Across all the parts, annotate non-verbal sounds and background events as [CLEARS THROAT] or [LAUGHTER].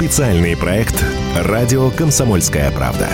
Специальный проект «Радио Комсомольская правда».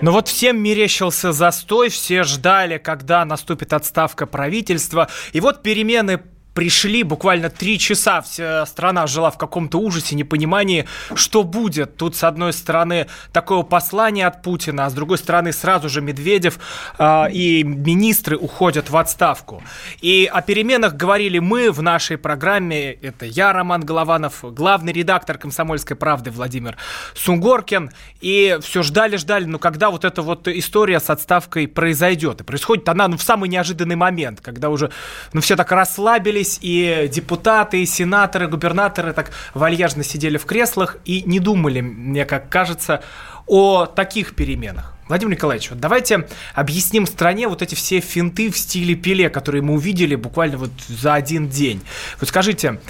Ну вот всем мерещился застой, все ждали, когда наступит отставка правительства. И вот перемены пришли буквально три часа, вся страна жила в каком-то ужасе, непонимании, что будет. Тут, с одной стороны, такое послание от Путина, а с другой стороны, сразу же Медведев э, и министры уходят в отставку. И о переменах говорили мы в нашей программе. Это я, Роман Голованов, главный редактор «Комсомольской правды» Владимир Сунгоркин. И все ждали-ждали, ну когда вот эта вот история с отставкой произойдет. И происходит она ну, в самый неожиданный момент, когда уже ну, все так расслабились, собрались, и депутаты, и сенаторы, губернаторы так вальяжно сидели в креслах и не думали, мне как кажется, о таких переменах. Владимир Николаевич, вот давайте объясним стране вот эти все финты в стиле Пеле, которые мы увидели буквально вот за один день. Вот скажите,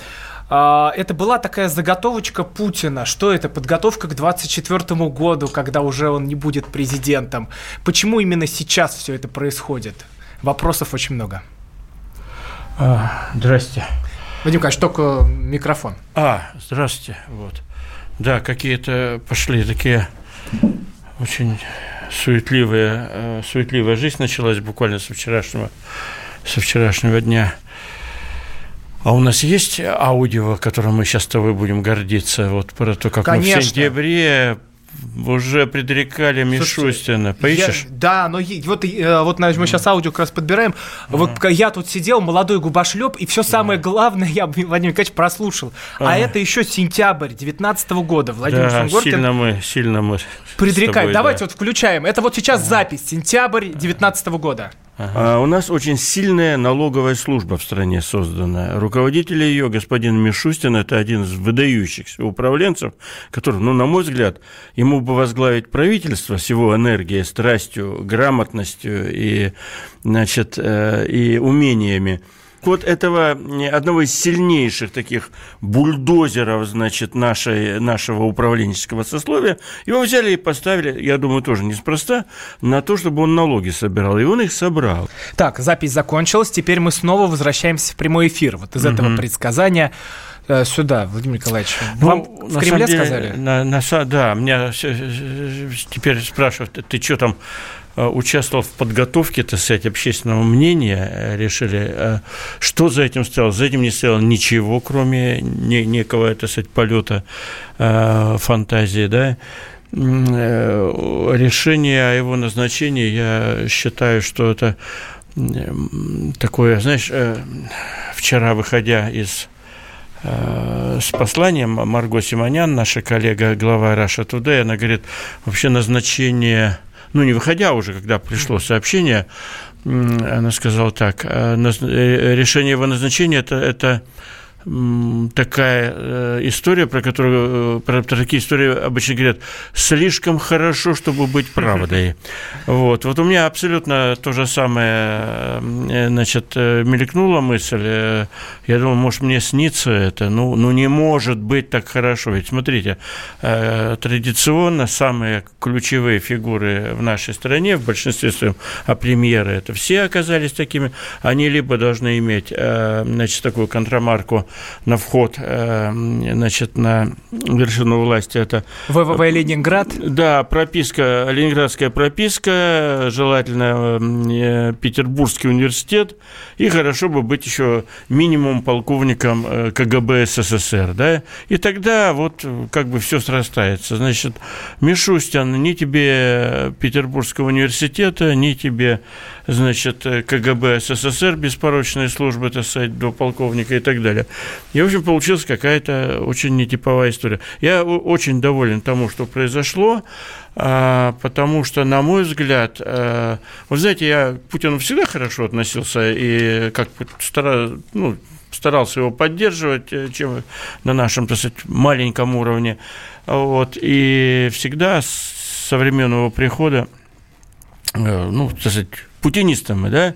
а, это была такая заготовочка Путина. Что это? Подготовка к 24 году, когда уже он не будет президентом. Почему именно сейчас все это происходит? Вопросов очень много. А, здрасте. Вадим Николаевич, только микрофон. А, здравствуйте. Вот. Да, какие-то пошли такие очень суетливые, э, суетливая жизнь началась буквально со вчерашнего, со вчерашнего дня. А у нас есть аудио, которым мы сейчас с тобой будем гордиться, вот про то, как Конечно. мы в сентябре уже предрекали Мишустина. Поищешь? Я, да, но вот, э, вот мы сейчас аудио как раз подбираем. Uh-huh. Вот я тут сидел, молодой губошлеп, и все самое главное я, Владимир Николаевич, прослушал. Uh-huh. А это еще сентябрь 2019 года. Владимир да, Сунгоркин. сильно мы, сильно мы Предрекает. Давайте да. вот включаем. Это вот сейчас запись, сентябрь 2019 года. Ага. А у нас очень сильная налоговая служба в стране создана. Руководитель ее, господин Мишустин, это один из выдающихся управленцев, который, ну, на мой взгляд, ему бы возглавить правительство с его энергией, страстью, грамотностью и, значит, э, и умениями вот этого одного из сильнейших таких бульдозеров, значит, нашей, нашего управленческого сословия, его взяли и поставили, я думаю, тоже неспроста, на то, чтобы он налоги собирал. И он их собрал. Так, запись закончилась. Теперь мы снова возвращаемся в прямой эфир. Вот из угу. этого предсказания э, сюда, Владимир Николаевич. Ну, Вам в Кремле деле, сказали? На, на, да, меня теперь спрашивают, ты что там Э, участвовал в подготовке, так сказать, общественного мнения, э, решили, э, что за этим стояло. За этим не стояло ничего, кроме некого, так сказать, полета фантазии, да. Решение о его назначении, я считаю, что это такое, знаешь, вчера, выходя из с посланием Марго Симонян, наша коллега, глава Раша Today, она говорит, вообще назначение ну, не выходя уже, когда пришло сообщение, она сказала так, «Э, э, решение его назначения это, это такая э, история, про которую, про, про такие истории обычно говорят, слишком хорошо, чтобы быть правдой. Вот, вот у меня абсолютно то же самое, значит, мелькнула мысль, я думал, может, мне снится это, ну, ну не может быть так хорошо, ведь смотрите, традиционно самые ключевые фигуры в нашей стране, в большинстве своем, а премьеры это все оказались такими, они либо должны иметь, значит, такую контрамарку на вход э, значит, на вершину власти. Это ВВВ Ленинград? Да, прописка, ленинградская прописка, желательно э, Петербургский университет, и хорошо бы быть еще минимум полковником э, КГБ СССР, да, и тогда вот как бы все срастается. Значит, Мишустин, ни тебе Петербургского университета, ни тебе, значит, КГБ СССР, беспорочной службы, так сказать, до полковника и так далее. И, в общем, получилась какая-то очень нетиповая история. Я очень доволен тому, что произошло, а, потому что, на мой взгляд, а, вы знаете, я к Путину всегда хорошо относился и как старался, ну, старался его поддерживать, э, чем на нашем, так сказать, маленьком уровне. Вот, и всегда со времен его прихода, э, ну, так сказать, путинистами, да,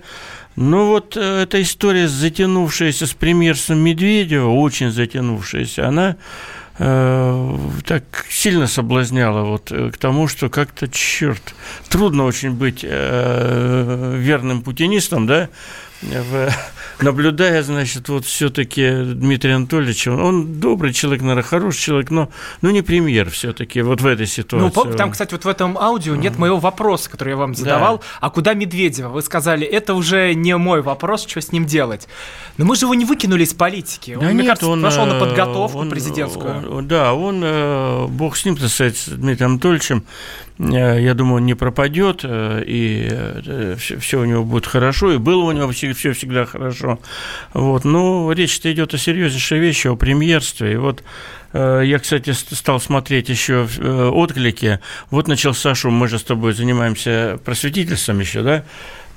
ну вот э, эта история, затянувшаяся с премьерством Медведева, очень затянувшаяся, она э, так сильно соблазняла вот э, к тому, что как-то, черт, трудно очень быть э, верным путинистом, да, в, [LAUGHS] наблюдая, значит, вот все-таки Дмитрия Анатольевича, он добрый человек, наверное, хороший человек, но, но не премьер все-таки вот в этой ситуации. Ну, там, кстати, вот в этом аудио нет моего вопроса, который я вам задавал. Да. А куда Медведева? Вы сказали, это уже не мой вопрос, что с ним делать. Но мы же его не выкинули из политики. Он, да мне нет, кажется, он пошел на э, подготовку он, президентскую. Он, да, он, э, бог с ним, так сказать, с Дмитрием Анатольевичем, Э, я думаю, он не пропадет, и все у него будет хорошо, и было у него все, все всегда хорошо. Вот. Но речь-то идет о серьезнейшей вещи, о премьерстве. И вот я, кстати, стал смотреть еще отклики. Вот начался шум, мы же с тобой занимаемся просветительством еще, да?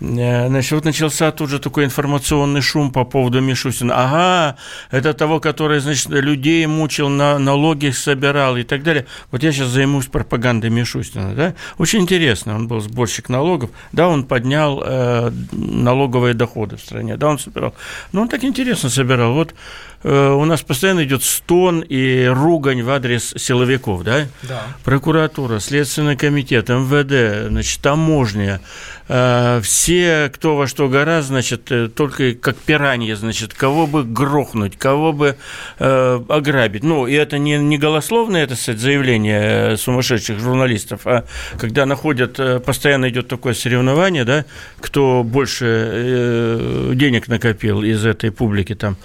Э, значит, вот начался тут же такой информационный шум по поводу Мишустина. Ага, это того, который, значит, людей мучил, на, налоги собирал и так далее. Вот я сейчас займусь пропагандой Мишустина, да? Очень интересно, он был сборщик налогов, да, он поднял э, налоговые доходы в стране, да, он собирал. Но он так интересно собирал. Вот у нас постоянно идет стон и ругань в адрес силовиков, да? Да. Прокуратура, Следственный комитет, МВД, значит, таможня, э, все, кто во что гораздо, значит, э, только как пираньи, значит, кого бы грохнуть, кого бы ограбить. Ну, и это не, не голословное, это, кстати, заявление сумасшедших журналистов, а когда находят, постоянно идет такое соревнование, да, кто больше денег накопил из этой публики там,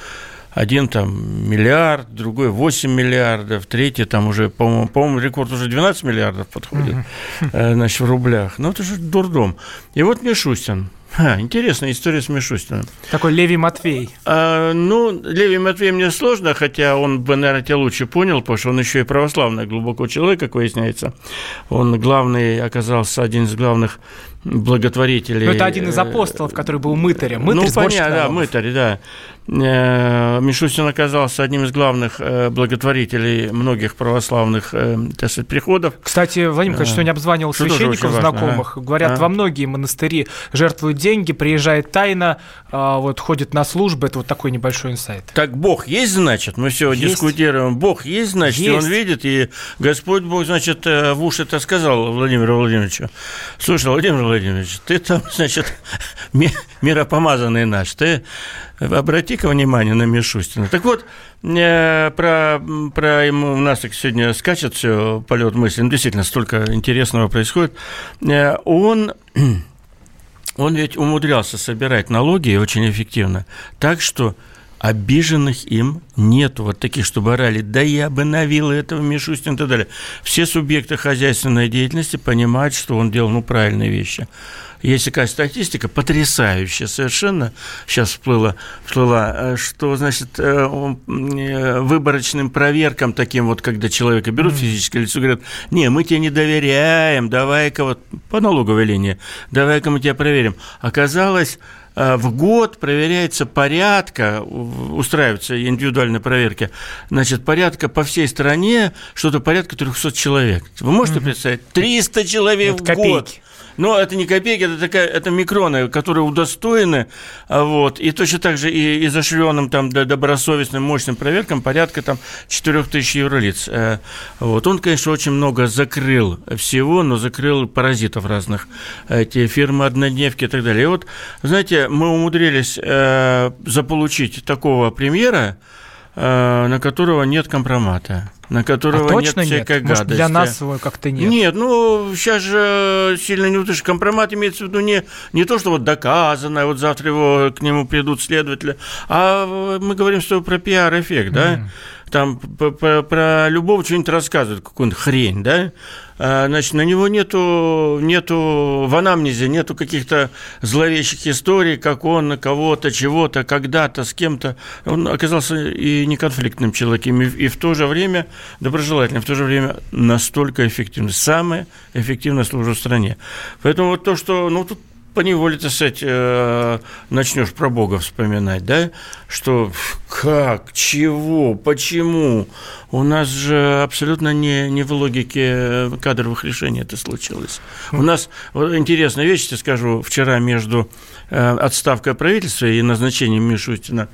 один там миллиард, другой 8 миллиардов, третий там уже, по-моему, по рекорд уже 12 миллиардов подходит, mm-hmm. значит, в рублях. Ну, это же дурдом. И вот Мишустин, а, интересная история с Мишустиным. Такой Леви Матвей. А, ну, Леви Матвей мне сложно, хотя он бы, наверное, тебя лучше понял, потому что он еще и православный глубоко человек, как выясняется. Он главный, оказался один из главных благотворителей. Но это один из апостолов, который был мытарем. Мытарь ну, понятно, да, мытарь, да. Э, Мишустин оказался одним из главных э, благотворителей многих православных э, так сказать, приходов. Кстати, Владимир Ильич, сегодня обзванивал Что священников знакомых. А? Говорят, а? во многие монастыри жертвуют деньги, приезжает тайно, а, вот ходит на службы. Это вот такой небольшой инсайт. Так Бог есть, значит? Мы все есть. дискутируем. Бог есть, значит, есть. и он видит, и Господь Бог, значит, в уши это сказал Владимиру Владимировичу. Слушай, Владимир Владимирович, ты там, [LAUGHS] значит, миропомазанный наш, ты обрати-ка внимание на Мишустина. Так вот, э, про, про ему у нас так сегодня скачет все полет мысли, ну, действительно, столько интересного происходит. Э, он [CLEARS THROAT] он ведь умудрялся собирать налоги очень эффективно, так что обиженных им нет, вот таких, чтобы орали, да я бы навил этого Мишустина и так далее. Все субъекты хозяйственной деятельности понимают, что он делал ну, правильные вещи. Есть такая статистика, потрясающая совершенно, сейчас всплыла, всплыла э, что, значит, э, э, выборочным проверкам таким вот, когда человека берут физическое лицо, говорят, не, мы тебе не доверяем, давай-ка вот по налоговой линии, давай-ка мы тебя проверим. Оказалось, в год проверяется порядка, устраиваются индивидуальные проверки, значит, порядка по всей стране, что-то порядка 300 человек. Вы можете представить? 300 человек это в копейки. год. Но это не копейки, это, такая, это микроны, которые удостоены, а, вот, и точно так же и изощренным, там, добросовестным, мощным проверкам порядка там 4000 евролиц. Э, вот. Он, конечно, очень много закрыл всего, но закрыл паразитов разных, эти фирмы однодневки и так далее. И вот, знаете, мы умудрились э, заполучить такого премьера, на которого нет компромата на которого а точно нет всякой нет? гадости. Может, для нас его как-то нет? Нет, ну, сейчас же сильно не утышь. Компромат имеется в виду не, не то, что вот доказано, вот завтра его к нему придут следователи, а мы говорим что про пиар-эффект, да? Mm там про любого что-нибудь рассказывают, какую-нибудь хрень, да, а, значит, на него нету, нету в анамнезе, нету каких-то зловещих историй, как он кого-то, чего-то, когда-то, с кем-то. Он оказался и неконфликтным человеком, и, и в то же время доброжелательным, в то же время настолько эффективным. Самое эффективное служба в стране. Поэтому вот то, что, ну, тут поневоле, так сказать, э, начнешь про Бога вспоминать, да, что как, чего, почему. У нас же абсолютно не, не в логике кадровых решений это случилось. У нас, вот интересная вещь, я скажу, вчера между э, отставкой правительства и назначением Мишустина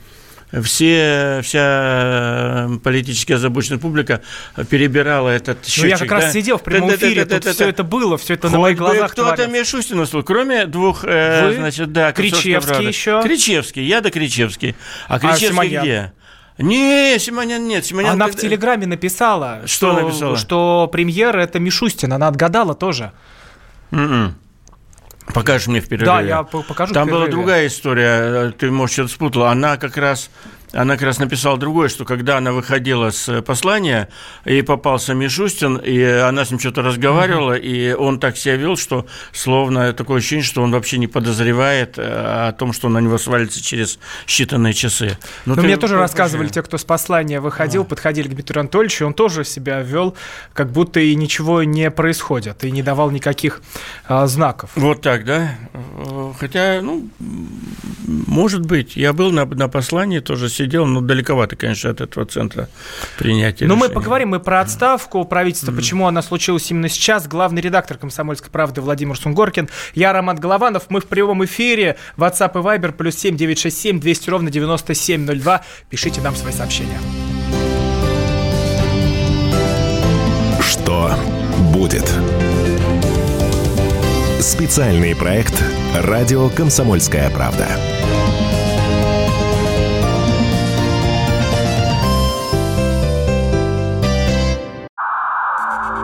все, вся политически озабоченная публика перебирала этот счетчик. Ну, я как да? раз сидел в прямом эфире, тут все это было, все это на моих глазах кто-то Мишустин услышал, кроме двух, э, значит, да, Кричевский еще? Кричевский, я да Кричевский. А, а Кричевский где? Не, Симонян нет. Симонян Она в Телеграме написала, что, что написала? Что премьер это Мишустин. Она отгадала тоже. Mm-mm. Покажешь мне в перерыве. Да, я покажу Там была другая история, ты, может, что-то спутала. Она как раз она как раз написала другое, что когда она выходила с послания, ей попался Мишустин, и она с ним что-то разговаривала, угу. и он так себя вел, что словно такое ощущение, что он вообще не подозревает э, о том, что на него свалится через считанные часы. Но, Но мне тоже рассказывали, те, кто с послания выходил, а. подходили к Дмитрию Анатольевичу, он тоже себя вел, как будто и ничего не происходит, и не давал никаких а, знаков. Вот так, да? Хотя, ну, может быть. Я был на, на послании, тоже сидел, но далековато, конечно, от этого центра принятия Но решения. мы поговорим мы про отставку правительства, mm-hmm. почему она случилась именно сейчас. Главный редактор «Комсомольской правды» Владимир Сунгоркин. Я Роман Голованов. Мы в прямом эфире. WhatsApp и Viber плюс 7 967 200 ровно 9702. Пишите нам свои сообщения. Что будет? Специальный проект «Радио Комсомольская правда».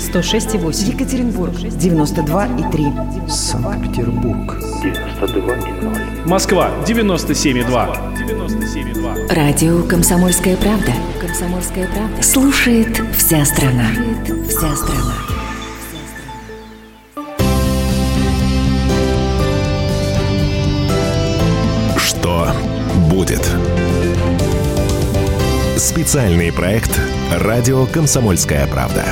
106,8. Екатеринбург. 92,3. Санкт-Петербург. 92,0. Москва. 97,2. 97,2. Радио «Комсомольская правда». «Комсомольская правда». Слушает вся страна. Слушает вся страна. Что будет? Специальный проект «Радио Комсомольская правда».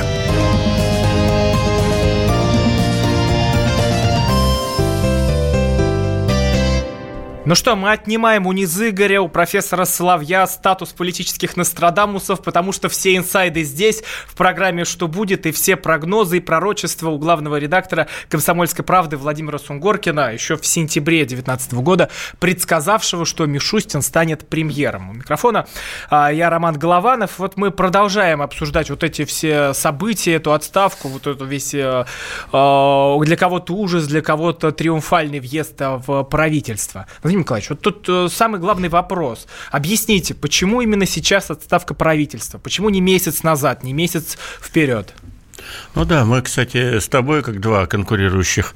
Ну что, мы отнимаем у Низыгоря, у профессора Соловья статус политических Нострадамусов, потому что все инсайды здесь, в программе «Что будет», и все прогнозы и пророчества у главного редактора «Комсомольской правды» Владимира Сунгоркина еще в сентябре 2019 года, предсказавшего, что Мишустин станет премьером. У микрофона а, я Роман Голованов. Вот мы продолжаем обсуждать вот эти все события, эту отставку, вот эту весь э, э, для кого-то ужас, для кого-то триумфальный въезд в правительство. Владимир Владимир Николаевич, вот тут э, самый главный вопрос. Объясните, почему именно сейчас отставка правительства? Почему не месяц назад, не месяц вперед? Ну да, мы, кстати, с тобой, как два конкурирующих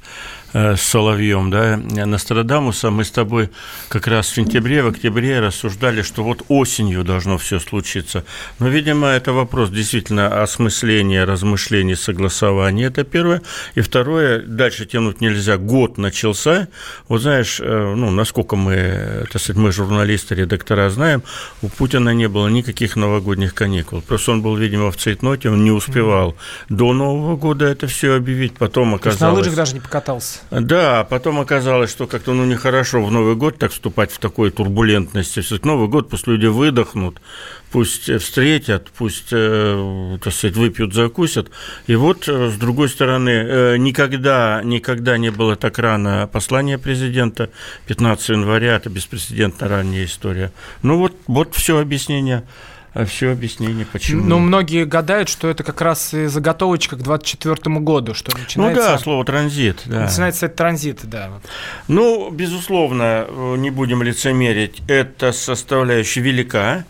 с Соловьем, да, Нострадамуса, мы с тобой как раз в сентябре, в октябре рассуждали, что вот осенью должно все случиться. Но, видимо, это вопрос действительно осмысления, размышлений, согласования, это первое. И второе, дальше тянуть нельзя, год начался. Вот знаешь, э, ну, насколько мы, так сказать, мы журналисты, редактора знаем, у Путина не было никаких новогодних каникул. Просто он был, видимо, в цейтноте, он не успевал до Нового года это все объявить, потом оказалось... То есть на лыжах даже не покатался? Да, потом оказалось, что как-то ну, нехорошо в Новый год так вступать в такой турбулентности. Все-таки Новый год пусть люди выдохнут, пусть встретят, пусть, э, так сказать, выпьют, закусят. И вот, э, с другой стороны, э, никогда, никогда не было так рано послания президента. 15 января – это беспрецедентно ранняя история. Ну вот, вот все объяснение все объяснение, почему. Ну, многие гадают, что это как раз и заготовочка к 2024 году, что начинается... Ну да, слово транзит, да. Начинается это транзит, да. Ну, безусловно, не будем лицемерить, это составляющая велика.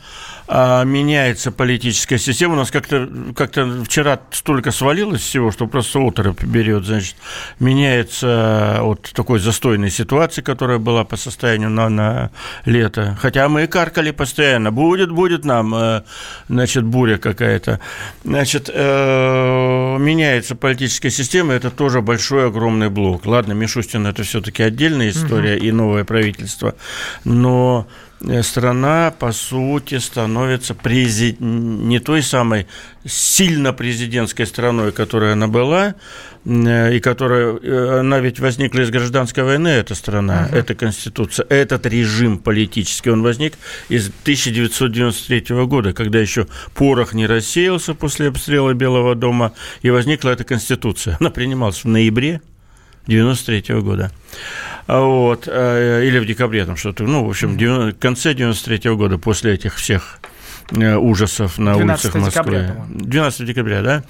А, меняется политическая система. У нас как-то как вчера столько свалилось всего, что просто оторопь берет. Значит, меняется от такой застойной ситуации, которая была по состоянию на, на лето. Хотя мы и каркали постоянно. Будет, будет нам, э, значит, буря какая-то. Значит, э, меняется политическая система, это тоже большой, огромный блок. Ладно, Мишустин – это все-таки отдельная история угу. и новое правительство, но э, страна, по сути, становится презид... не той самой сильно президентской страной, которая она была, и которая, она ведь возникла из гражданской войны, эта страна, uh-huh. эта конституция, этот режим политический, он возник из 1993 года, когда еще порох не рассеялся после обстрела Белого дома, и возникла эта конституция. Она принималась в ноябре 93 года. Вот, э, или в декабре там что-то, ну, в общем, в конце 93 года, после этих всех э, ужасов на улицах Москвы. Декабря, 12 декабря, да?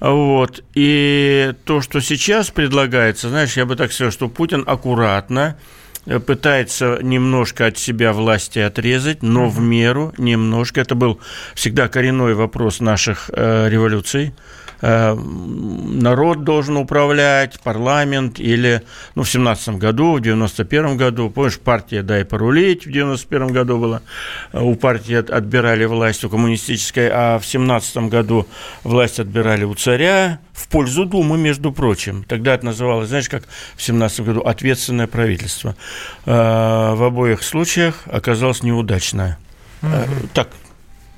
Вот. И то, что сейчас предлагается, знаешь, я бы так сказал, что Путин аккуратно э, пытается немножко от себя власти отрезать, но в меру немножко. Это был всегда коренной вопрос наших э, революций. Э, народ должен управлять, парламент, или, ну, в 17 году, в 91 году, помнишь, партия «Дай порулить» в 91 году была, э, у партии отбирали власть у коммунистической, а в 17 году власть отбирали у царя, в пользу Думы, между прочим. Тогда это называлось, знаешь, как в 17 году, ответственное правительство. Э, в обоих случаях оказалось неудачное. Угу. Так,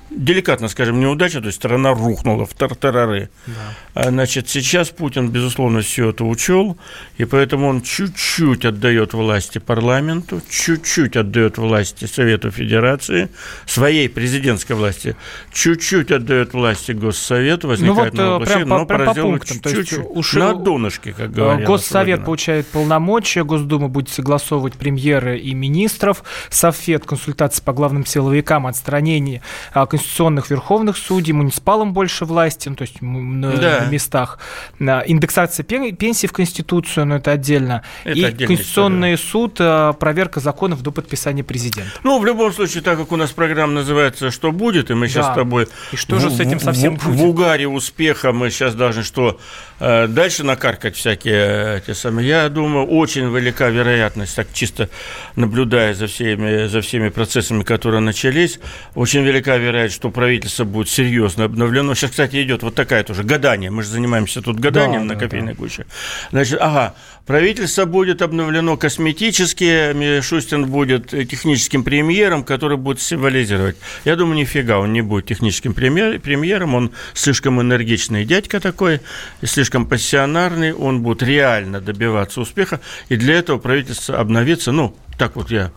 деликатно скажем, неудача, то есть страна рухнула в тартарары. Да. А, значит, сейчас Путин, безусловно, все это учел, и поэтому он чуть-чуть отдает власти парламенту, чуть-чуть отдает власти Совету Федерации, своей президентской власти, чуть-чуть отдает власти Госсовету, возникает ну, вот, прям но по, по пунктам, чуть-чуть, ушел, на донышке, как говорят. Госсовет получает полномочия, Госдума будет согласовывать премьеры и министров, Совет консультации по главным силовикам, отстранение Конституции конституционных верховных судей, муниципалам больше власти, ну, то есть на, да. местах. Индексация пенсий в Конституцию, но ну, это отдельно. Это и Конституционный история. суд, а, проверка законов до подписания президента. Ну, в любом случае, так как у нас программа называется «Что будет?», и мы сейчас да. с тобой... И что в, же с этим совсем в, будет? В угаре успеха мы сейчас должны что дальше накаркать всякие те самые. Я думаю, очень велика вероятность, так чисто наблюдая за всеми, за всеми процессами, которые начались, очень велика вероятность, что правительство будет серьезно обновлено. Сейчас, кстати, идет вот такая тоже гадание. Мы же занимаемся тут гаданием да, на кофейной да. гуще. Значит, ага, правительство будет обновлено косметически, Мишустин будет техническим премьером, который будет символизировать. Я думаю, нифига, он не будет техническим премьером, он слишком энергичный дядька такой, слишком слишком пассионарный, он будет реально добиваться успеха, и для этого правительство обновится, ну, так вот я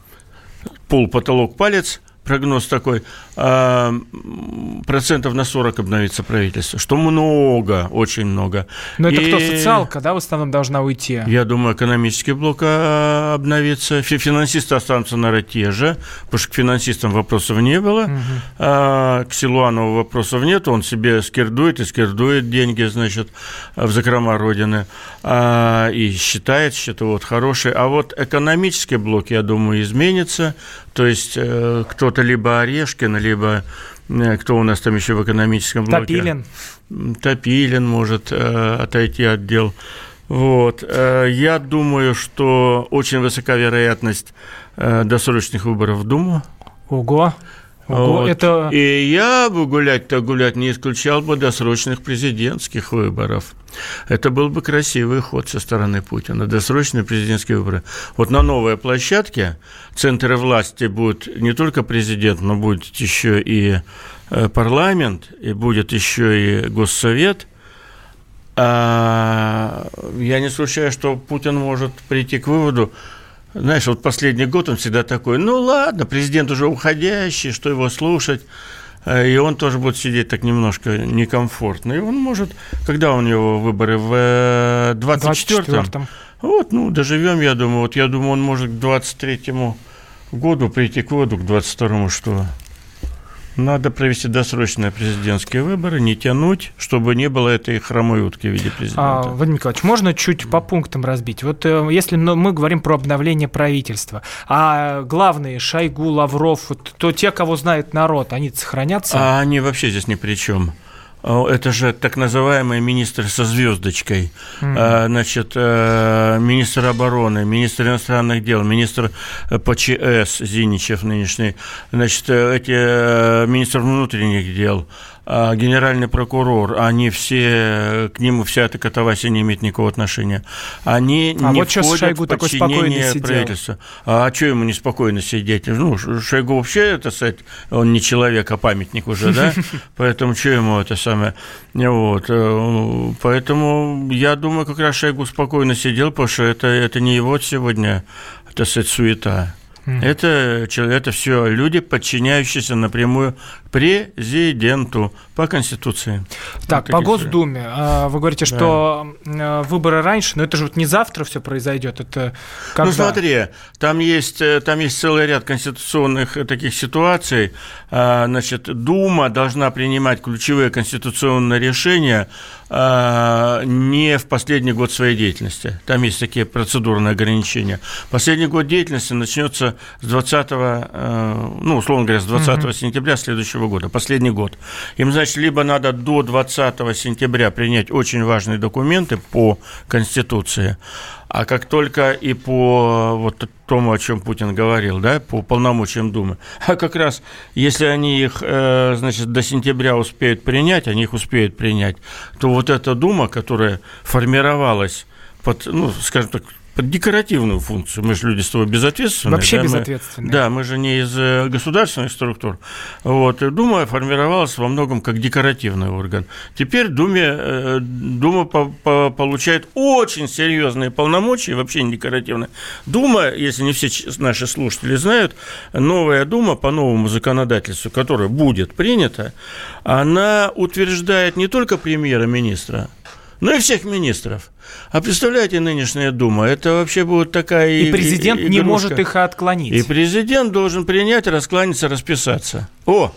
пол потолок палец, прогноз такой, а, процентов на 40 обновится правительство, что много, очень много. Но это и... кто, социалка, да, в основном должна уйти? Я думаю, экономический блок а, обновится, финансисты останутся, наверное, те же, потому что к финансистам вопросов не было, угу. а к Силуанову вопросов нет, он себе скирдует и скирдует деньги, значит, в закрома Родины, а, и считает, считает хороший, а вот экономический блок, я думаю, изменится, то есть э, кто-то либо Орешкин, либо э, кто у нас там еще в экономическом блоке? Топилин. Топилин может э, отойти от дел. Вот. Я думаю, что очень высока вероятность досрочных выборов в Думу. Ого. Ого, вот. это... И я бы гулять-то гулять не исключал бы досрочных президентских выборов. Это был бы красивый ход со стороны Путина. Досрочные президентские выборы. Вот на новой площадке центры власти будет не только президент, но будет еще и э, парламент, и будет еще и госсовет. А я не исключаю, что Путин может прийти к выводу, знаешь, вот последний год он всегда такой, ну ладно, президент уже уходящий, что его слушать. Э, и он тоже будет сидеть так немножко некомфортно. И он может, когда у него выборы, в 24-м? Э, вот, ну, доживем, я думаю. Вот я думаю, он может к 23-му году прийти к воду, к 22-му, что надо провести досрочные президентские выборы, не тянуть, чтобы не было этой хромой утки в виде президента. А, Владимир Николаевич, можно чуть по пунктам разбить? Вот э, если мы говорим про обновление правительства, а главные Шойгу, Лавров, то те, кого знает народ, они сохранятся? А они вообще здесь ни при чем. Это же так называемый министр со звездочкой, mm-hmm. значит, э, министр обороны, министр иностранных дел, министр э, ПЧС Зиничев нынешний, значит, эти министр внутренних дел, генеральный прокурор, они все, к нему вся эта катавасия не имеет никакого отношения. Они а не вот входят Шойгу в подчинение правительства. А, а что ему неспокойно сидеть? Ну, Шойгу вообще, это, сказать, он не человек, а памятник уже, да? [LAUGHS] Поэтому что ему это самое? Вот. Э, поэтому я думаю, как раз Шойгу спокойно сидел, потому что это, это не его сегодня, так сказать, суета. Это, это все люди, подчиняющиеся напрямую президенту по Конституции. Так, вот по Госдуме. А, вы говорите, что да. выборы раньше, но это же вот не завтра все произойдет. Это когда? Ну смотри, там есть, э, там есть целый ряд конституционных таких ситуаций. А, значит, Дума должна принимать ключевые конституционные решения а, не в последний год своей деятельности. Там есть такие процедурные ограничения. Последний год деятельности начнется с 20, э, ну, условно говоря, с 20 угу. сентября следующего года, последний год. Им, значит, либо надо до 20 сентября принять очень важные документы по Конституции, а как только и по вот тому, о чем Путин говорил, да, по полномочиям Думы, а как раз если они их, э, значит, до сентября успеют принять, они их успеют принять, то вот эта Дума, которая формировалась под, ну, скажем так, декоративную функцию. Мы же люди с тобой безответственные. Вообще да? безответственные. Мы, да, мы же не из э, государственных структур. Вот. И Дума формировалась во многом как декоративный орган. Теперь Думе, э, Дума по, по, получает очень серьезные полномочия, вообще не декоративные. Дума, если не все наши слушатели знают, новая Дума по новому законодательству, которое будет принято, она утверждает не только премьера-министра, но и всех министров. А представляете, нынешняя Дума, это вообще будет такая... И президент и, не может их отклонить. И президент должен принять, раскланяться, расписаться. О,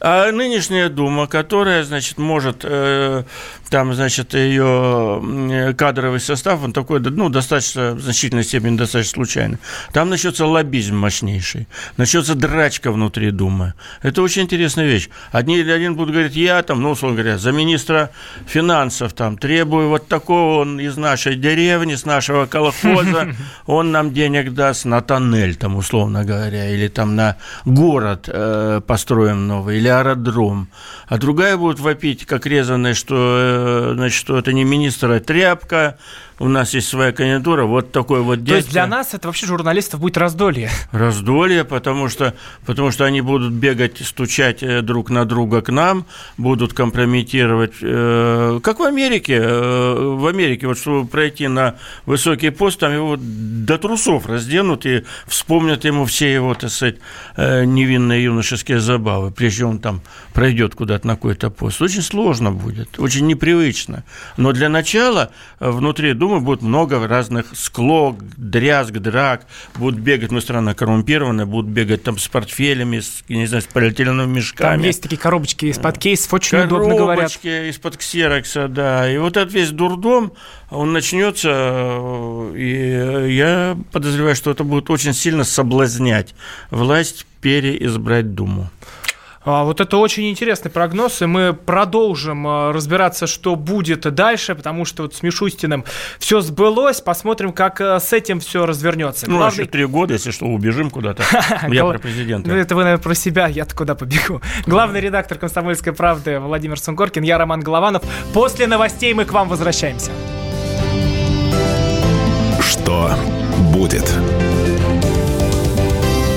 а нынешняя Дума, которая, значит, может э, там, значит, ее кадровый состав, он такой, ну, достаточно, в значительной степени достаточно случайный. Там начнется лоббизм мощнейший, начнется драчка внутри Думы. Это очень интересная вещь. Одни или один будут говорить, я там, ну, условно говоря, за министра финансов там требую вот такого, он из нашей деревни, с нашего колхоза, [LAUGHS] он нам денег даст на тоннель, там, условно говоря, или там на город э, построим новый, или аэродром. А другая будет вопить, как резаная, что Э, значит, что это не министр, а тряпка, у нас есть своя конъюнктура, вот такой вот дядька. То есть для нас это вообще журналистов будет раздолье? Раздолье, потому что, потому что они будут бегать, стучать э, друг на друга к нам, будут компрометировать, э, как в Америке. Э, в Америке, вот чтобы пройти на высокий пост, там его до трусов разденут и вспомнят ему все его, так сказать, э, невинные юношеские забавы, прежде чем он там пройдет куда-то на какой-то пост. Очень сложно будет, очень непривычно. Но для начала внутри Думы будет много разных склок, дрязг, драк. Будут бегать, мы страна коррумпированная, будут бегать там с портфелями, с, не знаю, с полиэтиленовыми мешками. Там есть такие коробочки из-под кейсов, очень коробочки удобно говорят. Коробочки из-под ксерокса, да. И вот этот весь дурдом, он начнется, э, и я подозреваю, что это будет очень сильно соблазнять власть переизбрать Думу. А, вот это очень интересный прогноз, и мы продолжим а, разбираться, что будет дальше, потому что вот с Мишустиным все сбылось, посмотрим, как а, с этим все развернется. Ну, Главный... еще три года, если что, убежим куда-то. [LAUGHS] Я про президента. Ну, это вы, наверное, про себя, я-то куда побегу. Главный редактор «Комсомольской правды» Владимир Сунгоркин, я Роман Голованов. После новостей мы к вам возвращаемся. Что будет?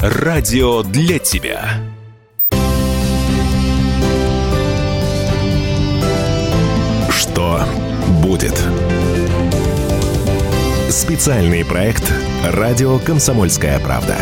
Радио для тебя. Что будет? Специальный проект «Радио Комсомольская правда».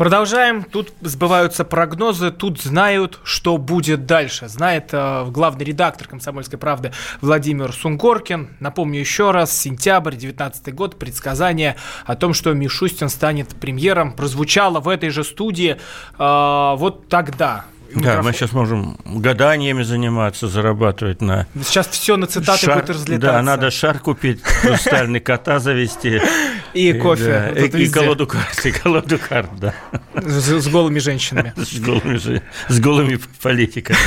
Продолжаем. Тут сбываются прогнозы, тут знают, что будет дальше. Знает э, главный редактор «Комсомольской правды» Владимир Сунгоркин. Напомню еще раз, сентябрь, 19 год, предсказание о том, что Мишустин станет премьером, прозвучало в этой же студии э, вот тогда. Микрофон. Да, мы сейчас можем гаданиями заниматься, зарабатывать на... Сейчас все на цитаты шар... будет разлетаться. Да, надо шар купить, хрустальный кота завести. И кофе. И колоду карт, [LAUGHS] и колоду карт, да. С голыми женщинами. [LAUGHS] С голыми политиками.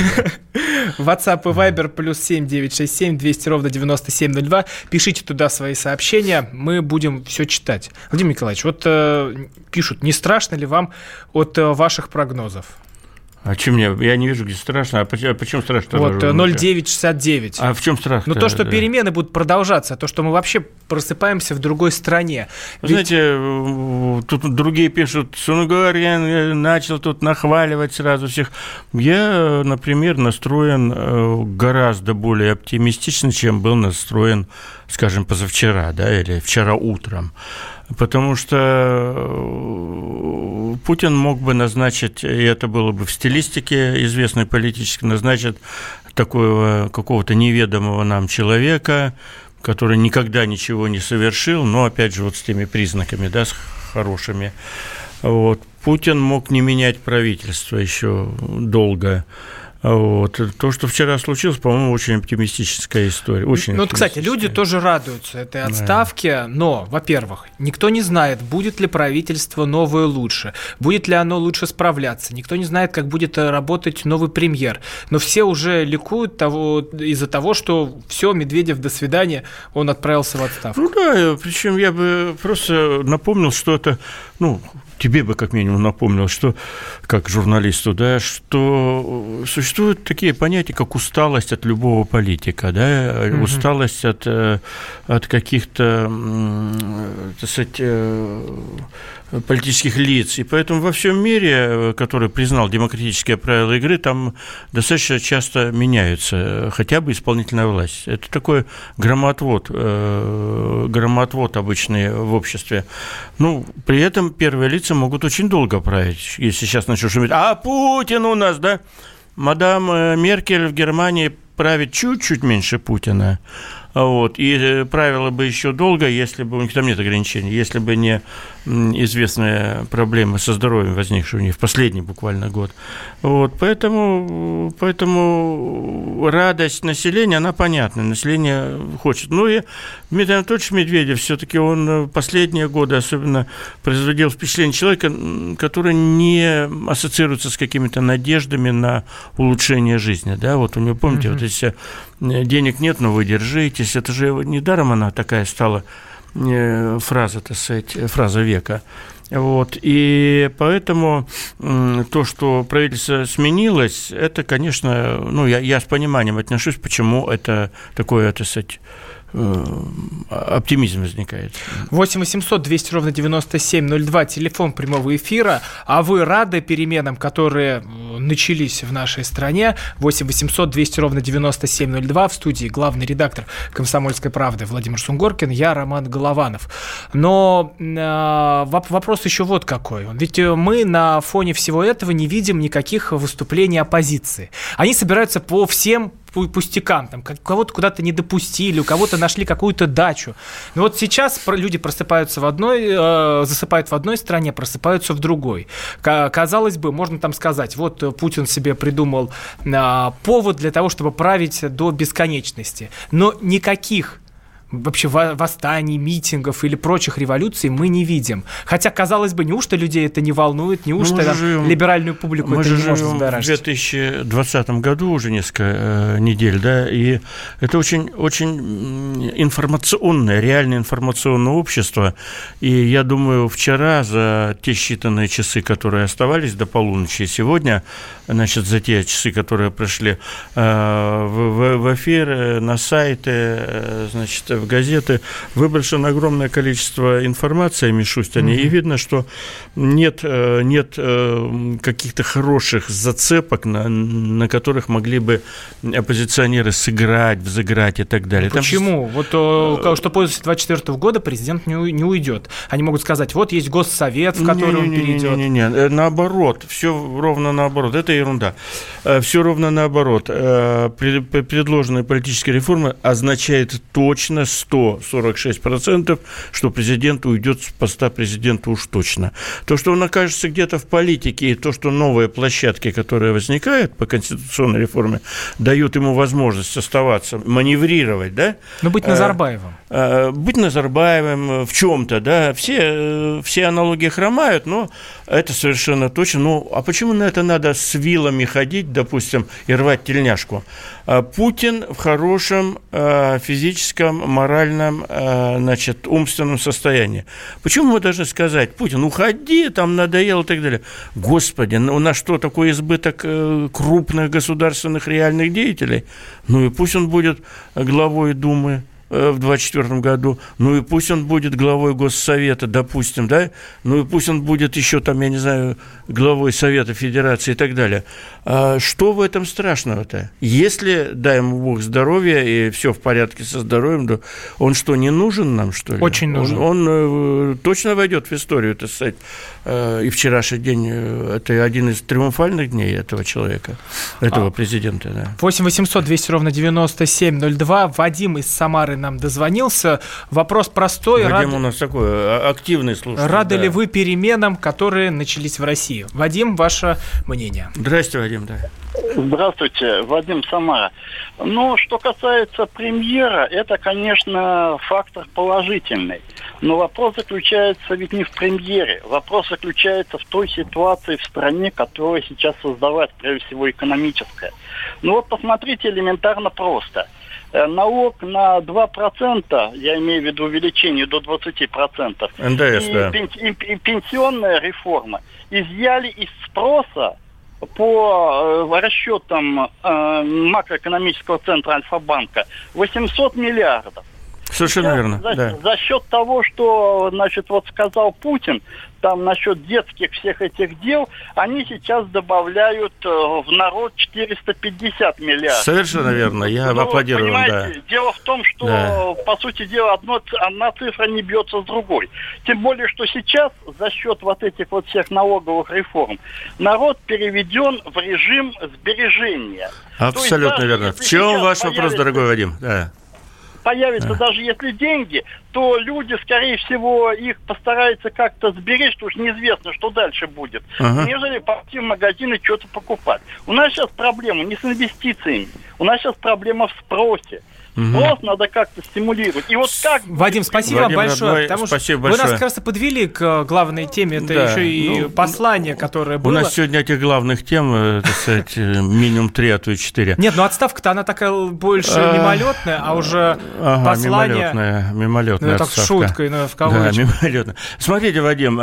WhatsApp и Viber плюс 7967 200 ровно 9702. Пишите туда свои сообщения, мы будем все читать. Владимир Николаевич, вот э, пишут, не страшно ли вам от э, ваших прогнозов? А чем мне? Я не вижу, где страшно. А почему, а почему страшно? Вот 0,969. А в чем страх? Ну, то, что да. перемены будут продолжаться, то, что мы вообще просыпаемся в другой стране. Ведь... Знаете, тут другие пишут, Сунгорьян начал тут нахваливать сразу всех. Я, например, настроен э, гораздо более оптимистично, чем был настроен, скажем, позавчера, да, или вчера утром потому что э, Путин мог бы назначить, и это было бы в стилистике известной политической, назначить такого какого-то неведомого нам человека, который никогда ничего не совершил, но опять же вот с теми признаками, да, с хорошими. Вот. Путин мог не менять правительство еще долго. Вот. То, что вчера случилось, по-моему, очень оптимистическая история. Очень ну, кстати, люди тоже радуются этой отставке, да. но, во-первых, никто не знает, будет ли правительство новое лучше, будет ли оно лучше справляться, никто не знает, как будет э, работать новый премьер. Но все уже ликуют того, из-за того, что все, Медведев, до свидания, он отправился в отставку. Ну да, причем я бы просто напомнил, что это, ну, тебе бы как минимум напомнил, что, как журналисту, да, что существуют такие понятия, как усталость от любого политика, да, угу. усталость от, э, от каких-то, так сказать, э, политических лиц. И поэтому во всем мире, который признал демократические правила игры, там достаточно часто меняются, хотя бы исполнительная власть. Это такой громотвод, э, громотвод обычный в обществе. Ну, при этом первые лица могут очень долго править, если сейчас начнут шуметь. А Путин у нас, да? Мадам э, Меркель в Германии правит чуть-чуть меньше Путина. Вот. И правило бы еще долго, если бы у них там нет ограничений, если бы не известные проблемы со здоровьем, возникшие у них в последний буквально год. Вот, поэтому, поэтому радость населения, она понятна, население хочет. Ну и Дмитрий Анатольевич Медведев, все-таки он последние годы особенно производил впечатление человека, который не ассоциируется с какими-то надеждами на улучшение жизни. Да? Вот у него, помните, mm-hmm. вот если денег нет, но вы держитесь, это же недаром она такая стала Э, фраза, так сказать, фраза века. Вот. И поэтому то, что правительство сменилось, это, конечно, ну, я, я с пониманием отношусь, почему это такое, так сказать, оптимизм возникает. 8 800 200 ровно 9702, телефон прямого эфира. А вы рады переменам, которые э, начались в нашей стране? 8 800 200 ровно 9702 в студии главный редактор «Комсомольской правды» Владимир Сунгоркин, я Роман Голованов. Но э, вопрос еще вот какой. Ведь э, мы на фоне всего этого не видим никаких выступлений оппозиции. Они собираются по всем пустякам, там, кого-то куда-то не допустили, у кого-то нашли какую-то дачу. Но вот сейчас люди просыпаются в одной, э, засыпают в одной стране, просыпаются в другой. Казалось бы, можно там сказать, вот э, Путин себе придумал э, повод для того, чтобы править до бесконечности. Но никаких вообще восстаний, митингов или прочих революций мы не видим. Хотя, казалось бы, неужто людей это не волнует, неужто ну, живем, либеральную публику мы это же не может В 2020 году уже несколько э, недель, да, и это очень, очень информационное, реально информационное общество, и я думаю, вчера за те считанные часы, которые оставались до полуночи, сегодня, значит, за те часы, которые прошли э, в, в, в эфир, на сайты, э, значит, в газеты, выброшено огромное количество информации о Мишустине, mm-hmm. и видно, что нет, э, нет э, каких-то хороших зацепок, на, на которых могли бы оппозиционеры сыграть, взыграть и так далее. Почему? Там... Вот э, что после 24 года президент не, не уйдет. Они могут сказать, вот есть госсовет, в который не, не, он перейдет. Не, не, не, наоборот, все ровно наоборот. Это ерунда. Все ровно наоборот. Предложенные политические реформы означает точно 146%, что президент уйдет с поста президента уж точно. То, что он окажется где-то в политике, и то, что новые площадки, которые возникают по конституционной реформе, дают ему возможность оставаться, маневрировать, да? Ну, быть Назарбаевым. А, быть Назарбаевым в чем-то, да? Все, все аналогии хромают, но это совершенно точно. Ну, а почему на это надо с вилами ходить, допустим, и рвать тельняшку? А Путин в хорошем физическом, моральном, значит, умственном состоянии. Почему мы должны сказать, Путин, уходи, там надоело и так далее. Господи, ну, у нас что, такой избыток э, крупных государственных реальных деятелей? Ну и пусть он будет главой Думы, Э, в 2024 году, ну и пусть он будет главой Госсовета, допустим, да, ну и пусть он будет еще там, я не знаю, главой Совета Федерации и так далее. А что в этом страшного-то? Если, дай ему Бог здоровья и все в порядке со здоровьем, то он что, не нужен нам, что ли? Очень нужен. Он, он э, точно войдет в историю, так сказать, э, и вчерашний день, это один из триумфальных дней этого человека, этого а. президента. Да. 8 800 200 ровно 9702. Вадим из Самары нам дозвонился. Вопрос простой. Вадим рад... у нас такой а, активный слушатель. Рады да. ли вы переменам, которые начались в России? Вадим, ваше мнение. Здрасте, Вадим, да. Здравствуйте, Вадим Самара. Ну, что касается премьера, это, конечно, фактор положительный. Но вопрос заключается ведь не в премьере. Вопрос заключается в той ситуации в стране, которая сейчас создавать, прежде всего, экономическая. Ну вот посмотрите элементарно просто – налог на 2%, я имею в виду увеличение до 20%, НДС, и, да. и, и пенсионная реформа изъяли из спроса по э, расчетам э, макроэкономического центра Альфа-банка 800 миллиардов. Совершенно Сейчас верно. За, да. за счет того, что, значит, вот сказал Путин, там насчет детских всех этих дел, они сейчас добавляют э, в народ 450 миллиардов. Совершенно верно, я ну, аплодирую. Понимаете, да. дело в том, что, да. по сути дела, одно, одна цифра не бьется с другой. Тем более, что сейчас за счет вот этих вот всех налоговых реформ народ переведен в режим сбережения. Абсолютно есть, верно. В чем ваш вопрос, дорогой Вадим? Да появятся а. даже если деньги, то люди, скорее всего, их постараются как-то сберечь, потому что неизвестно, что дальше будет, ага. нежели пойти в магазин и что-то покупать. У нас сейчас проблема не с инвестициями, у нас сейчас проблема в спросе. Спрос угу. надо как-то стимулировать. И вот как... Вадим, спасибо Вадим, большое. Родной, потому спасибо что большое. Вы нас как раз подвели к э, главной теме. Это да, еще и ну, послание, которое было. У нас сегодня этих главных тем, э, так сказать, э, минимум три, а то и четыре. Нет, ну отставка-то она такая больше а, мимолетная, а уже послание... мимолетная, мимолетная ну, так шуткой, ну, в кавычках. Да, мимолетная. Смотрите, Вадим,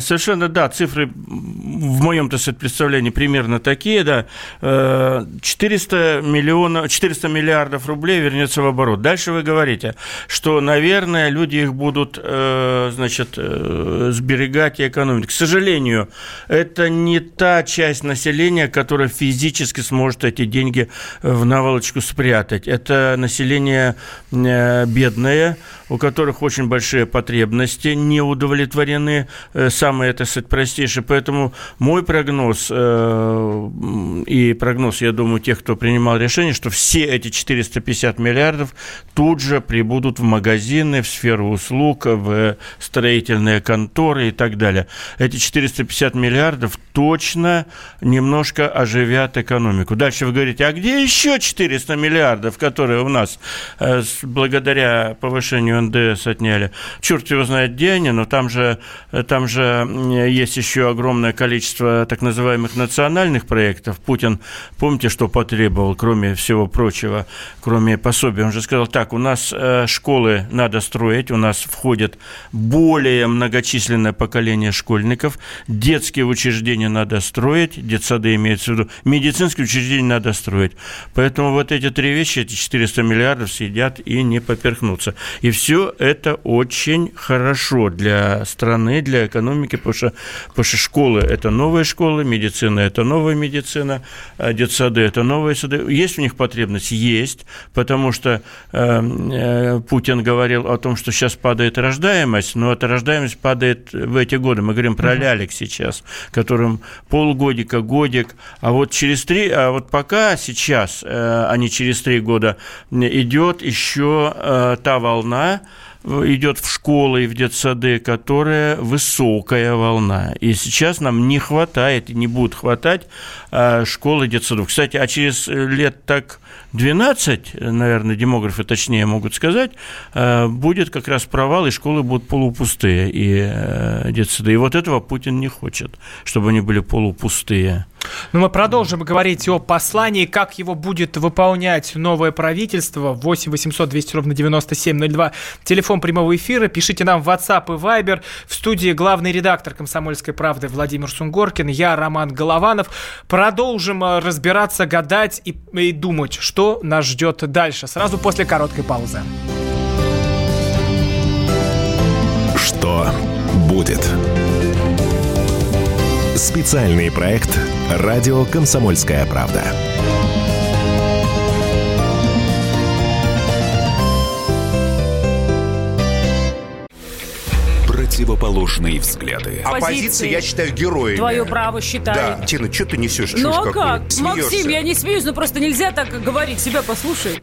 совершенно, да, цифры в моем, так сказать, представлении примерно такие, да. 400 миллионов, 400 миллиардов рублей рублей вернется в оборот. Дальше вы говорите, что, наверное, люди их будут, э, значит, э, сберегать и экономить. К сожалению, это не та часть населения, которая физически сможет эти деньги в наволочку спрятать. Это население э, бедное, у которых очень большие потребности, не удовлетворены, самое, это сказать, простейшее. Поэтому мой прогноз и прогноз, я думаю, тех, кто принимал решение, что все эти 450 50 миллиардов тут же прибудут в магазины, в сферу услуг, в строительные конторы и так далее. Эти 450 миллиардов точно немножко оживят экономику. Дальше вы говорите, а где еще 400 миллиардов, которые у нас э, благодаря повышению НДС отняли. Черт его знает, где они, но там же, там же есть еще огромное количество так называемых национальных проектов. Путин, помните, что потребовал, кроме всего прочего, кроме пособия? Он же сказал, так, у нас э, школы надо строить, у нас входит более многочисленное поколение школьников, детские учреждения надо строить, детсады имеется в виду, медицинские учреждения надо строить. Поэтому вот эти три вещи, эти 400 миллиардов сидят и не поперхнутся. И все это очень хорошо для страны, для экономики, потому что, потому что школы – это новые школы, медицина – это новая медицина, а детсады – это новые сады. Есть в них потребность? Есть, потому что э, э, Путин говорил о том, что сейчас падает рождаемость, но эта рождаемость падает в эти годы. Мы говорим про лялек сейчас, которым полгодика, годик, а вот через три, а вот пока сейчас, э, а не через три года, идет еще э, та волна, идет в школы и в детсады, которая высокая волна. И сейчас нам не хватает и не будет хватать э, школы и детсадов. Кстати, а через лет так 12, наверное, демографы точнее могут сказать, э, будет как раз провал, и школы будут полупустые, и э, детсады. И вот этого Путин не хочет, чтобы они были полупустые. Ну, мы продолжим говорить о послании, как его будет выполнять новое правительство. 8 800 200 ровно 9702. Телефон прямого эфира. Пишите нам в WhatsApp и Viber. В студии главный редактор «Комсомольской правды» Владимир Сунгоркин. Я Роман Голованов. Продолжим э, разбираться, гадать и, и думать, что нас ждет дальше. Сразу после короткой паузы. Что будет? Специальный проект «Радио Комсомольская правда». Противоположные взгляды. Оппозиция, я считаю, героями. Твое право считаю. Да. Тина, что ты несешь? Ну а как? Смеешься? Максим, я не смеюсь, но просто нельзя так говорить. Себя послушай.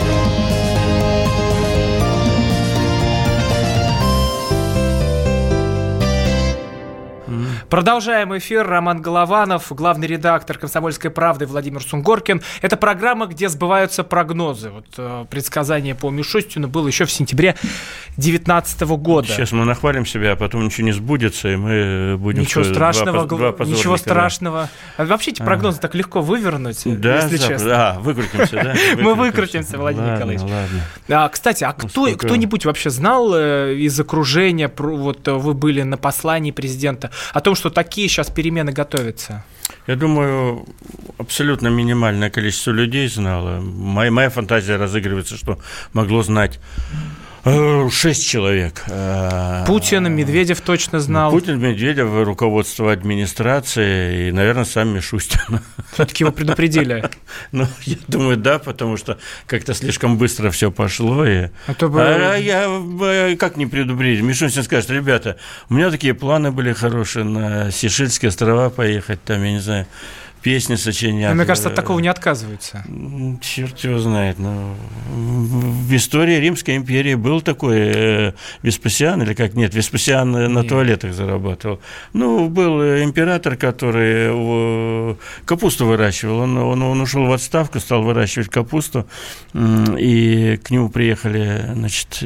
Продолжаем эфир. Роман Голованов, главный редактор «Комсомольской правды» Владимир Сунгоркин. Это программа, где сбываются прогнозы. Вот э, предсказание по Мишустину было еще в сентябре 2019 года. Сейчас мы нахвалим себя, а потом ничего не сбудется, и мы будем... Ничего страшного, два, два ничего страшного. А вообще эти прогнозы а. так легко вывернуть, да, если честно. Да, выкрутимся, да? [LAUGHS] Мы выкрутимся, Владимир Николаевич. А, кстати, а кто, кто-нибудь вообще знал э, из окружения, вот вы были на послании президента, о том, что такие сейчас перемены готовятся? Я думаю, абсолютно минимальное количество людей знало. Моя, моя фантазия разыгрывается, что могло знать шесть человек. Э, Путин, Медведев точно знал. Путин, Медведев, руководство администрации и, наверное, сам Мишустин. Все-таки его предупредили. [LAUGHS] Ну, я думаю, да, потому что как-то слишком быстро все пошло. И... А, то бы... а я э, как не предупредить? Мишустин скажет, ребята, у меня такие планы были хорошие на Сишельские острова поехать, там, я не знаю, песни сочинять. Но, мне кажется, от такого не отказываются. Черт его знает. Но в истории Римской империи был такой э, Веспасиан, или как? Нет, Веспасиан нет. на туалетах зарабатывал. Ну, был император, который капусту выращивал. Он, он, он ушел в отставку, стал выращивать капусту, и к нему приехали, значит,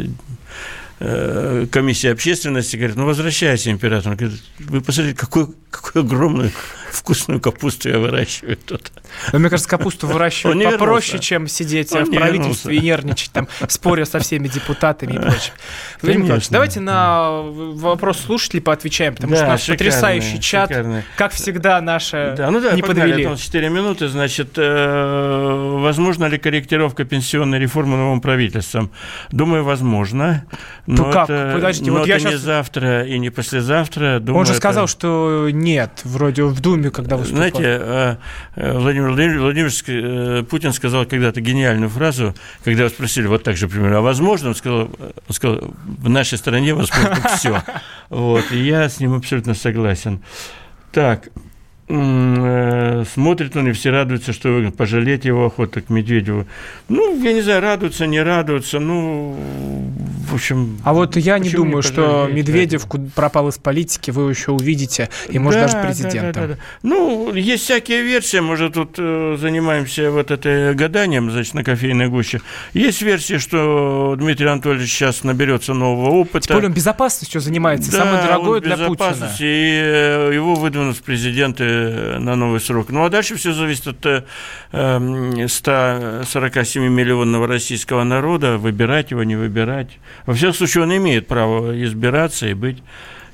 э, комиссии общественности, говорит, ну, возвращайся, император. Он говорит, вы посмотрите, какой, какой огромный вкусную капусту я выращиваю тут. Но, мне кажется, капусту выращивать попроще, чем сидеть Он в правительстве и нервничать, там, споря со всеми депутатами и прочим. [LAUGHS] Владимир Николаевич, давайте на вопрос слушателей поотвечаем, потому да, что наш потрясающий чат, шикарный. как всегда, наша да, ну да, не погнали, подвели. 4 минуты, значит, э, возможно ли корректировка пенсионной реформы новым правительством? Думаю, возможно. Но ну как? Это, Подождите, но вот это я не сейчас... завтра и не послезавтра. Думаю, Он же это... сказал, что нет, вроде в Думе, когда выступал. Знаете, э, э, Владимир Владимирович э, Путин сказал когда-то гениальную фразу, когда его спросили вот так же, примерно, а возможно, он сказал, он сказал в нашей стране возможно все. [LAUGHS] Вот, и я с ним абсолютно согласен. Так, Э, смотрит он, и все радуются, что пожалеть его охота к Медведеву. Ну, я не знаю, радуются, не радуются, ну, в общем... А вот я не думаю, не что Медведев да. пропал из политики, вы еще увидите, и, может, да, даже президентом. Да, да, да, да. Ну, есть всякие версии, мы же тут э, занимаемся вот этой гаданием, значит, на кофейной гуще. Есть версии, что Дмитрий Анатольевич сейчас наберется нового опыта. Тем более он безопасностью занимается, да, самое дорогое для Путина. и э, его выдвинут в президенты на новый срок. Ну, а дальше все зависит от 147 э, миллионного российского народа, выбирать его, не выбирать. Во всяком случае, он имеет право избираться и быть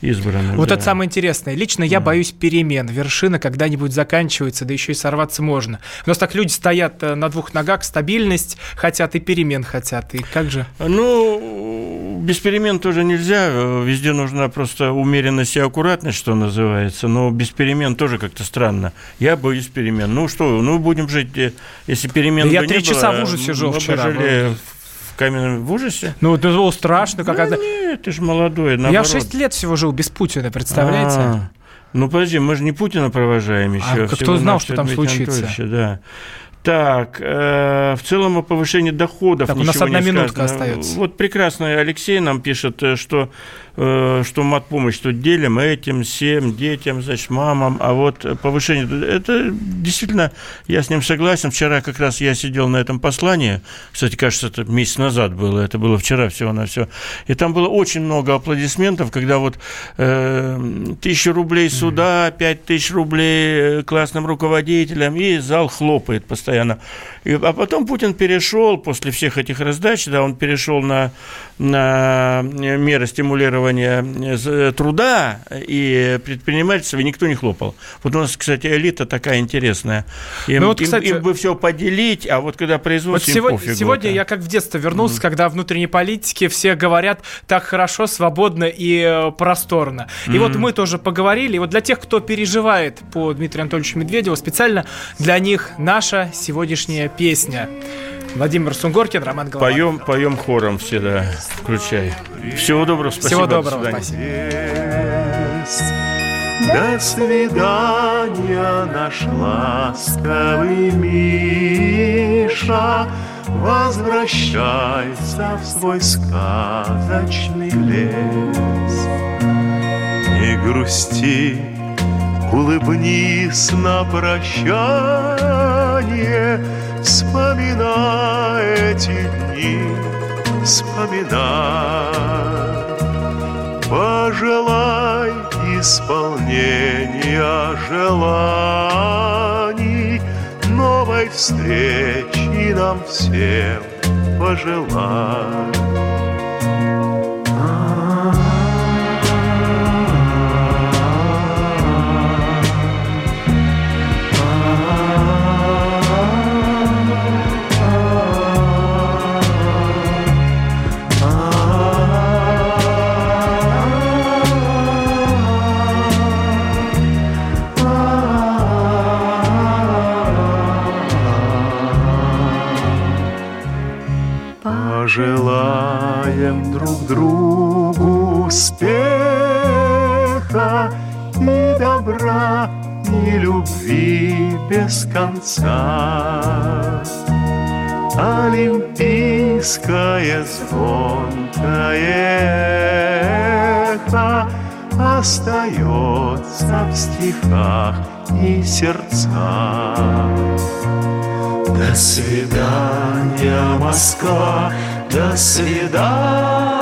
избранным. Вот да. это самое интересное. Лично я боюсь перемен. Вершина когда-нибудь заканчивается, да еще и сорваться можно. У нас так люди стоят э, на двух ногах, стабильность хотят и перемен хотят. И как же? Ну, без перемен тоже нельзя. Везде нужна просто умеренность и аккуратность, что называется. Но без перемен тоже как-то странно. Я боюсь перемен. Ну что, ну будем жить, э, если перемен да Я три часа в ужасе жил вчера. Жили каменном в ужасе? Ну, это было страшно. Как да это... нет, ты же молодой, наоборот. Я 6 лет всего жил без Путина, представляете? А-а-а. Ну, подожди, мы же не Путина провожаем еще. А кто знал, что там случится? Да. Так, э, в целом о повышении доходов так, у нас одна минутка остается. Вот прекрасно Алексей нам пишет, э, что Э, что мат-помощь тут делим этим, всем детям, значит, мамам, а вот повышение, это действительно, я с ним согласен. Вчера как раз я сидел на этом послании, кстати, кажется, это месяц назад было, это было вчера всего на все, и там было очень много аплодисментов, когда вот э, тысячу рублей сюда, пять тысяч рублей э, классным руководителям, и зал хлопает постоянно. И, а потом Путин перешел, после всех этих раздач, да, он перешел на меры стимулирования стимулирования э, труда и предпринимательства никто не хлопал. Вот у нас, кстати, элита такая интересная. Им, ну, вот, кстати, им, им бы все поделить, а вот когда производство вот сегодня, пофигу, сегодня это. я как в детство вернулся, mm. когда внутренней политике все говорят так хорошо, свободно и э, просторно. И mm. вот мы тоже поговорили. И вот для тех, кто переживает по Дмитрию Анатольевичу Медведеву, специально для них наша сегодняшняя песня. Владимир Сунгоркин, Роман Голованов. Поем, поем хором все, да, включай. Всего доброго, спасибо. Всего доброго, до спасибо. До свидания, наш ласковый Миша, Возвращайся в свой сказочный лес. Не грусти, улыбнись на прощание, Вспоминай эти дни, вспоминай. Пожелай исполнения желаний, Новой встречи нам всем пожелай. Успеха и добра, и любви без конца. Олимпийское звонкое эхо остается в стихах и сердцах. До свидания, Москва, до свидания.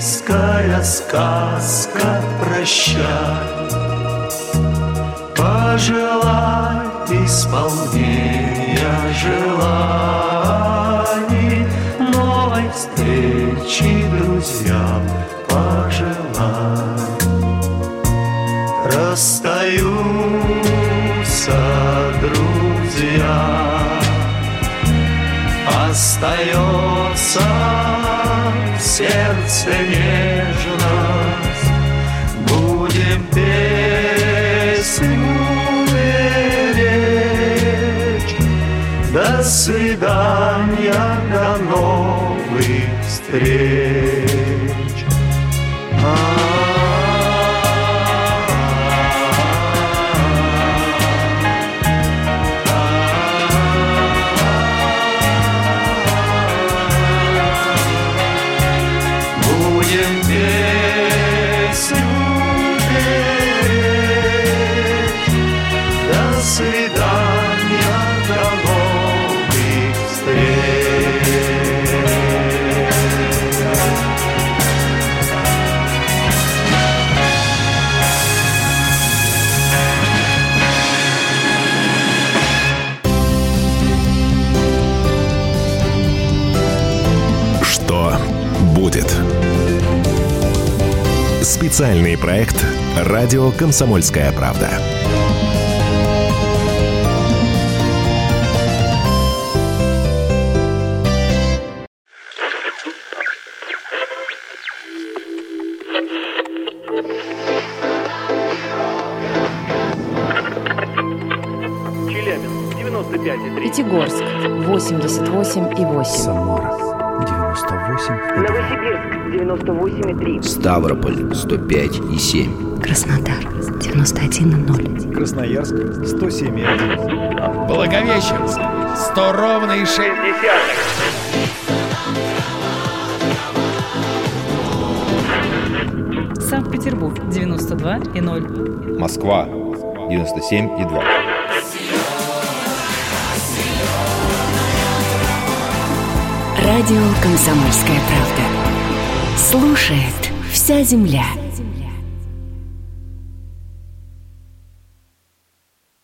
Моя олимпийская сказка, прощай. Пожелай исполнения желаний, новой встречи друзьям пожелай. Расстаются друзья, остается в сердце нежность, будем песню беречь. До свидания, до новых встреч. Специальный проект «Радио Комсомольская правда». Ставрополь 105 и 7. Краснодар 91,0. Красноярск 107 и 1. Благовещенск 100 ровно и 6 десятых. Санкт-Петербург 92 и 0. Москва 97 и 2. Радио «Комсомольская правда». Слушает вся земля.